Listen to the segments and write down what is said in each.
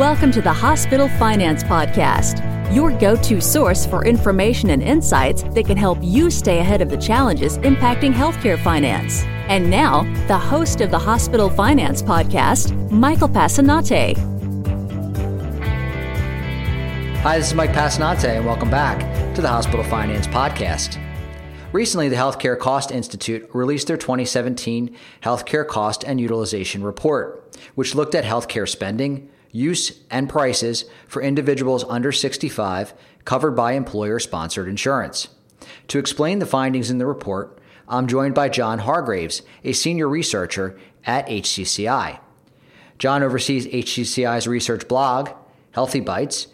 Welcome to the Hospital Finance Podcast, your go to source for information and insights that can help you stay ahead of the challenges impacting healthcare finance. And now, the host of the Hospital Finance Podcast, Michael Passanante. Hi, this is Mike Passanante, and welcome back to the Hospital Finance Podcast. Recently, the Healthcare Cost Institute released their 2017 Healthcare Cost and Utilization Report, which looked at healthcare spending, use, and prices for individuals under 65 covered by employer sponsored insurance. To explain the findings in the report, I'm joined by John Hargraves, a senior researcher at HCCI. John oversees HCCI's research blog, Healthy Bytes,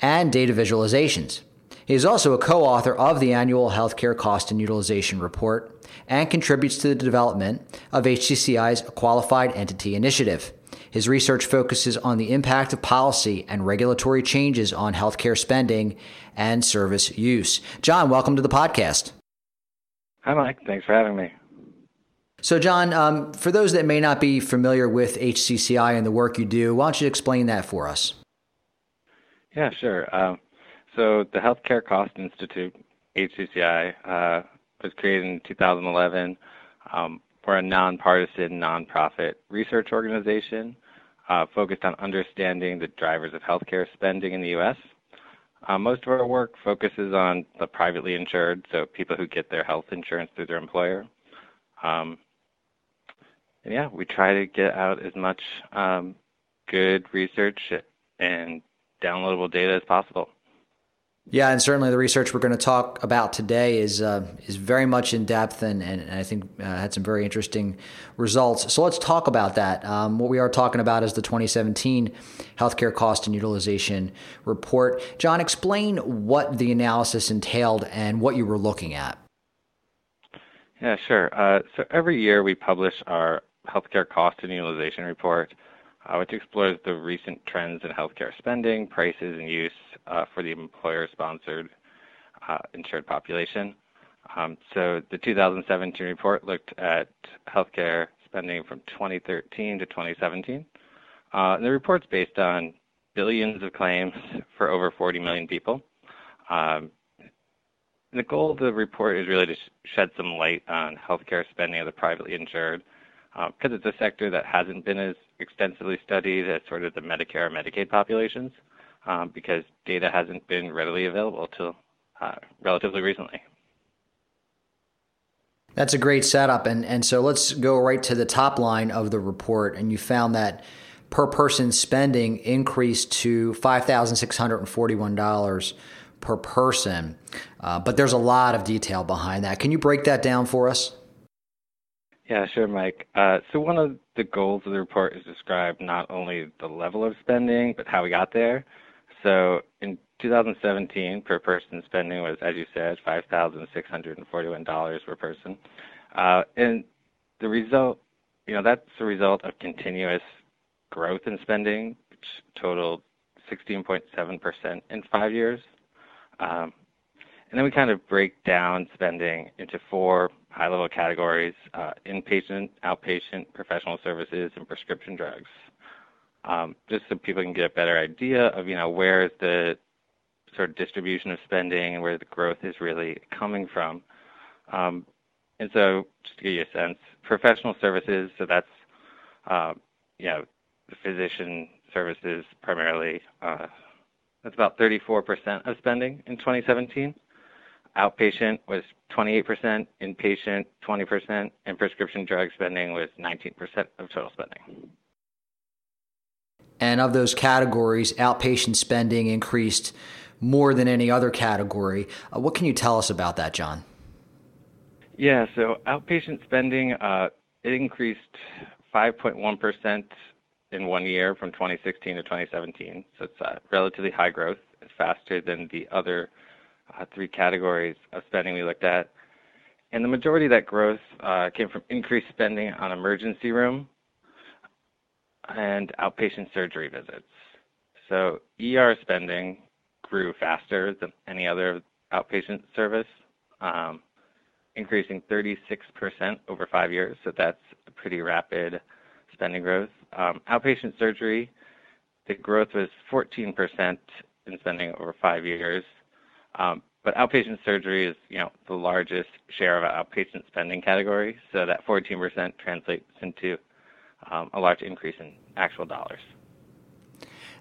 and data visualizations. He is also a co author of the annual Healthcare Cost and Utilization Report and contributes to the development of HCCI's Qualified Entity Initiative. His research focuses on the impact of policy and regulatory changes on healthcare spending and service use. John, welcome to the podcast. Hi, Mike. Thanks for having me. So, John, um, for those that may not be familiar with HCCI and the work you do, why don't you explain that for us? Yeah, sure. Um, so, the Healthcare Cost Institute, HCCI, uh, was created in 2011. Um, we're a nonpartisan, nonprofit research organization focused on understanding the drivers of healthcare spending in the U.S. Uh, most of our work focuses on the privately insured, so people who get their health insurance through their employer. Um, and yeah, we try to get out as much um, good research and downloadable data as possible. Yeah, and certainly the research we're going to talk about today is uh, is very much in depth, and, and I think uh, had some very interesting results. So let's talk about that. Um, what we are talking about is the 2017 Healthcare Cost and Utilization Report. John, explain what the analysis entailed and what you were looking at. Yeah, sure. Uh, so every year we publish our Healthcare Cost and Utilization Report uh, which explores the recent trends in healthcare spending, prices, and use for the employer-sponsored uh, insured population. Um, so the 2017 report looked at healthcare spending from 2013 to 2017. Uh, the report's based on billions of claims for over 40 million people. Um, the goal of the report is really to shed some light on healthcare spending of the privately insured because um, it's a sector that hasn't been as extensively studied as sort of the Medicare or Medicaid populations um, because data hasn't been readily available till uh, relatively recently. That's a great setup. And, and so let's go right to the top line of the report. And you found that per person spending increased to $5,641 per person. Uh, but there's a lot of detail behind that. Can you break that down for us? Yeah, sure, Mike. Uh, so one of the goals of the report is to describe not only the level of spending, but how we got there. So in 2017, per person spending was, as you said, $5,641 per person. Uh, and the result, you know, that's the result of continuous growth in spending, which totaled 16.7% in five years. Um, and then we kind of break down spending into four high-level categories, uh, inpatient, outpatient, professional services, and prescription drugs. Um, just so people can get a better idea of, you know, where is the sort of distribution of spending and where the growth is really coming from. Um, and so just to give you a sense, professional services, so that's, uh, you know, the physician services primarily, uh, that's about 34% of spending in 2017 outpatient was 28%, inpatient 20%, and prescription drug spending was 19% of total spending. And of those categories, outpatient spending increased more than any other category. Uh, what can you tell us about that, John? Yeah, so outpatient spending uh, it increased 5.1% in one year from 2016 to 2017. So it's uh, relatively high growth. It's faster than the other uh, three categories of spending we looked at. And the majority of that growth uh, came from increased spending on emergency room and outpatient surgery visits. So ER spending grew faster than any other outpatient service, um, increasing 36% over five years. So that's a pretty rapid spending growth. Um, outpatient surgery the growth was 14% in spending over five years. Um, but outpatient surgery is, you know, the largest share of outpatient spending category, so that 14% translates into um, a large increase in actual dollars.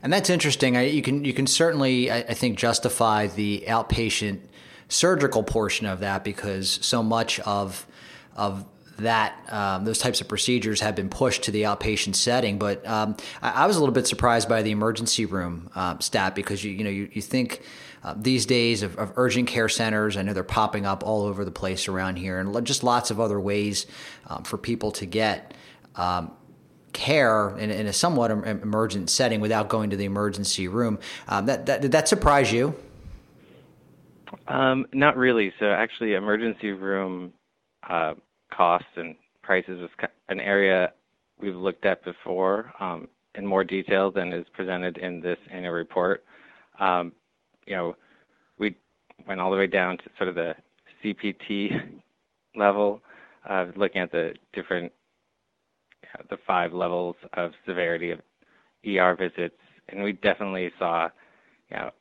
And that's interesting. I, you can you can certainly, I, I think, justify the outpatient surgical portion of that because so much of of that um, those types of procedures have been pushed to the outpatient setting. But um, I, I, was a little bit surprised by the emergency room uh, stat because you you know you, you think uh, these days of, of, urgent care centers. I know they're popping up all over the place around here, and just lots of other ways um, for people to get. Care in, in, a somewhat emergent setting without going to the emergency room. Um, that, that did that surprise you? Um, not really. So actually, emergency room uh, costs and prices is an area we've looked at before um, in more detail than is presented in this annual report. Um, you know, we went all the way down to sort of the CPT level, uh, looking at the different, the five levels of severity of ER visits, and we definitely saw, you know,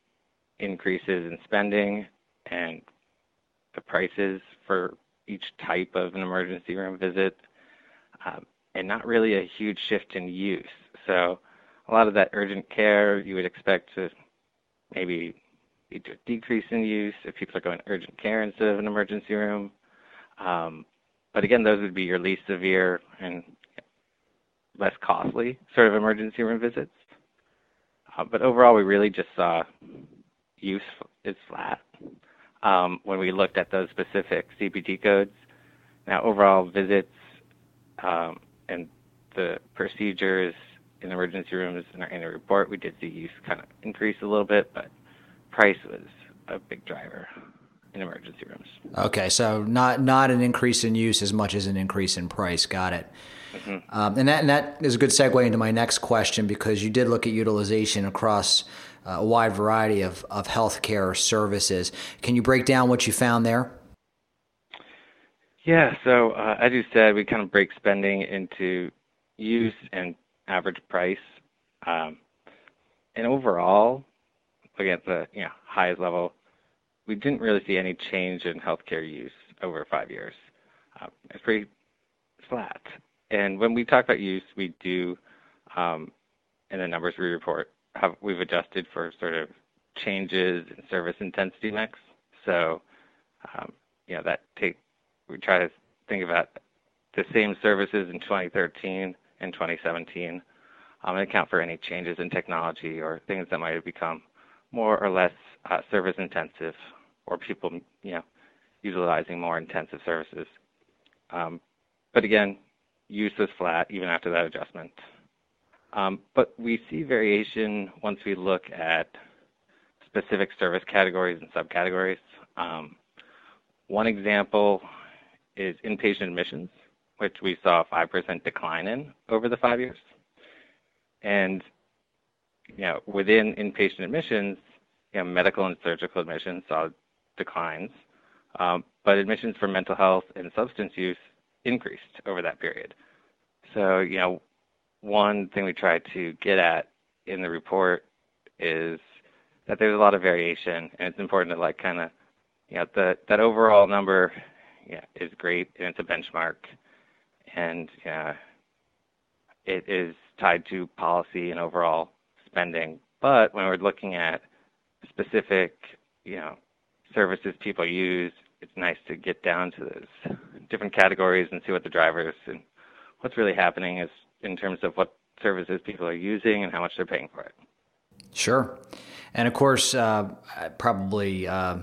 increases in spending and the prices for each type of an emergency room visit, um, and not really a huge shift in use. So a lot of that urgent care you would expect to maybe lead to a decrease in use if people are going to urgent care instead of an emergency room. Um, but again, those would be your least severe and less costly sort of emergency room visits. Uh, but overall, we really just saw use is flat um, when we looked at those specific CPT codes. Now, overall visits um, and the procedures in emergency rooms in our annual report, we did see use kind of increase a little bit, but price was a big driver in emergency rooms. Okay, so not not an increase in use as much as an increase in price. Got it. Mm-hmm. Um, and that and that is a good segue into my next question because you did look at utilization across uh, a wide variety of of healthcare services. Can you break down what you found there? Yeah, so uh, as you said, we kind of break spending into use and average price. Um, and overall, looking at the you know highest level, we didn't really see any change in healthcare use over five years. Uh, it's pretty flat. And when we talk about use, we do, um, in the numbers we report, have we've adjusted for sort of changes in service intensity mix. So, um, you know, that take we try to think about the same services in 2013 and 2017 um, and account for any changes in technology or things that might have become more or less uh, service intensive or people, you know, utilizing more intensive services. Um, but again, use was flat even after that adjustment. Um, but we see variation once we look at specific service categories and subcategories. Um, one example is inpatient admissions, which we saw a 5% decline in over the five years. And you know, within inpatient admissions, you know, medical and surgical admissions saw declines, um, but admissions for mental health and substance use increased over that period. So, you know, one thing we try to get at in the report is that there's a lot of variation, and it's important to like kind of, you know, the, that overall number, yeah, is great, and it's a benchmark, and yeah, it is tied to policy and overall spending. But when we're looking at specific, you know, services people use, it's nice to get down to those different categories and see what the drivers and what's really happening is in terms of what services people are using and how much they're paying for it. Sure. And of course, uh, probably uh,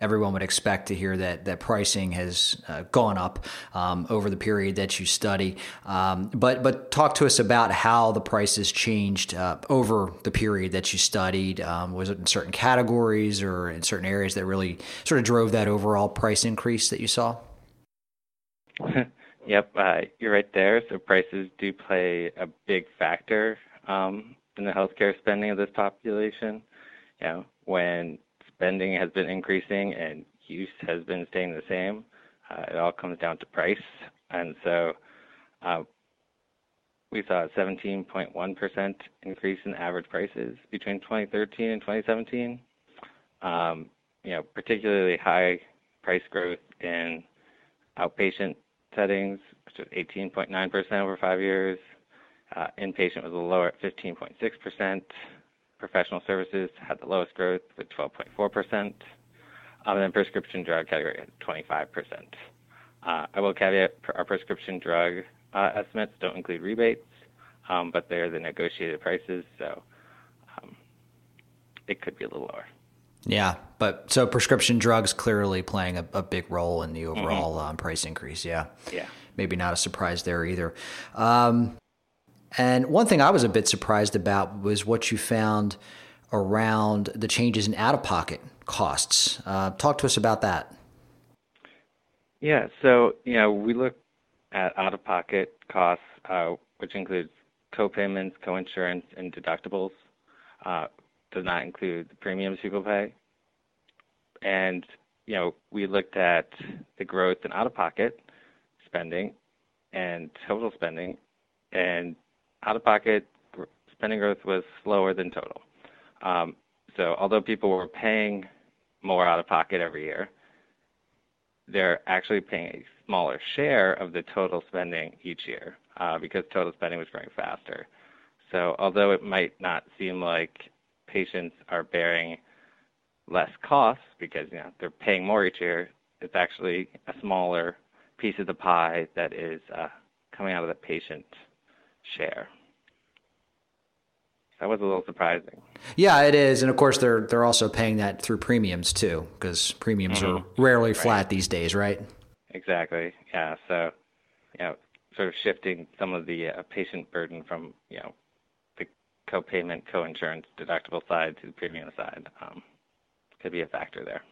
everyone would expect to hear that that pricing has uh, gone up um, over the period that you study. Um, but but talk to us about how the prices changed uh, over the period that you studied. Um, was it in certain categories or in certain areas that really sort of drove that overall price increase that you saw? yep, uh, you're right there. So prices do play a big factor um, in the healthcare spending of this population. You know, when spending has been increasing and use has been staying the same. Uh, it all comes down to price. And so uh, we saw a 17.1% increase in average prices between 2013 and 2017. Um, you know, particularly high price growth in outpatient settings, which was 18.9% over five years. Uh, inpatient was a lower at 15.6%. Professional services had the lowest growth with 12.4%. Um, and then prescription drug category at 25%. Uh, I will caveat our prescription drug uh, estimates don't include rebates, um, but they're the negotiated prices, so um, it could be a little lower. Yeah, but so prescription drugs clearly playing a, a big role in the mm-hmm. overall mm-hmm. um, price increase. Yeah. Yeah. Maybe not a surprise there either. Um, and one thing I was a bit surprised about was what you found around the changes in out of pocket costs. Uh, talk to us about that. Yeah, so you know we look at out of pocket costs, uh, which includes co-payments, co-insurance, and deductibles. Uh, does not include the premiums people pay. And, you know, we looked at the growth in out-of-pocket spending and total spending, and out-of-pocket spending growth was slower than total. Um, so although people were paying more out-of-pocket every year, they're actually paying a smaller share of the total spending each year uh, because total spending was growing faster. So although it might not seem like patients are bearing less costs because you know they're paying more each year, it's actually a smaller piece of the pie that is uh, coming out of the patient share. That was a little surprising. Yeah, it is, and of course they're they're also paying that through premiums too, because premiums mm-hmm. are rarely flat these days, right? Exactly. Yeah. So, you know, sort of shifting some of the uh, patient burden from you know the co-payment, co-insurance, deductible side to the premium side um, could be a factor there.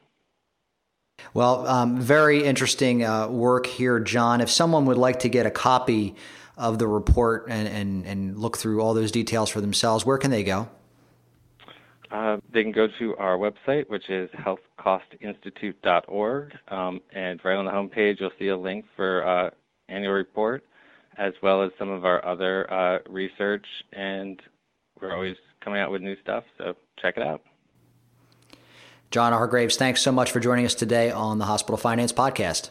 Well, um, very interesting uh, work here, John. If someone would like to get a copy of the report and, and, and look through all those details for themselves, where can they go? Uh, they can go to our website, which is healthcostinstitute.org, um, and right on the homepage you'll see a link for uh, annual report, as well as some of our other uh, research and we're always coming out with new stuff, so check it out. John Hargraves, thanks so much for joining us today on the Hospital Finance Podcast.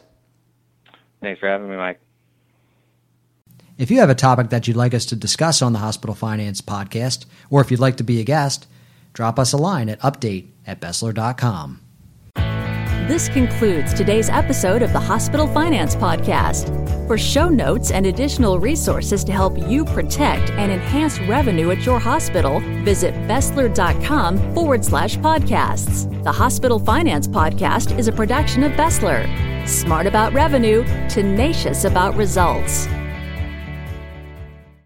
Thanks for having me, Mike. If you have a topic that you'd like us to discuss on the Hospital Finance Podcast, or if you'd like to be a guest, drop us a line at update at Besler.com. This concludes today's episode of the Hospital Finance Podcast. For show notes and additional resources to help you protect and enhance revenue at your hospital, visit Besler.com forward slash podcasts. The Hospital Finance Podcast is a production of Besler. Smart about revenue, tenacious about results.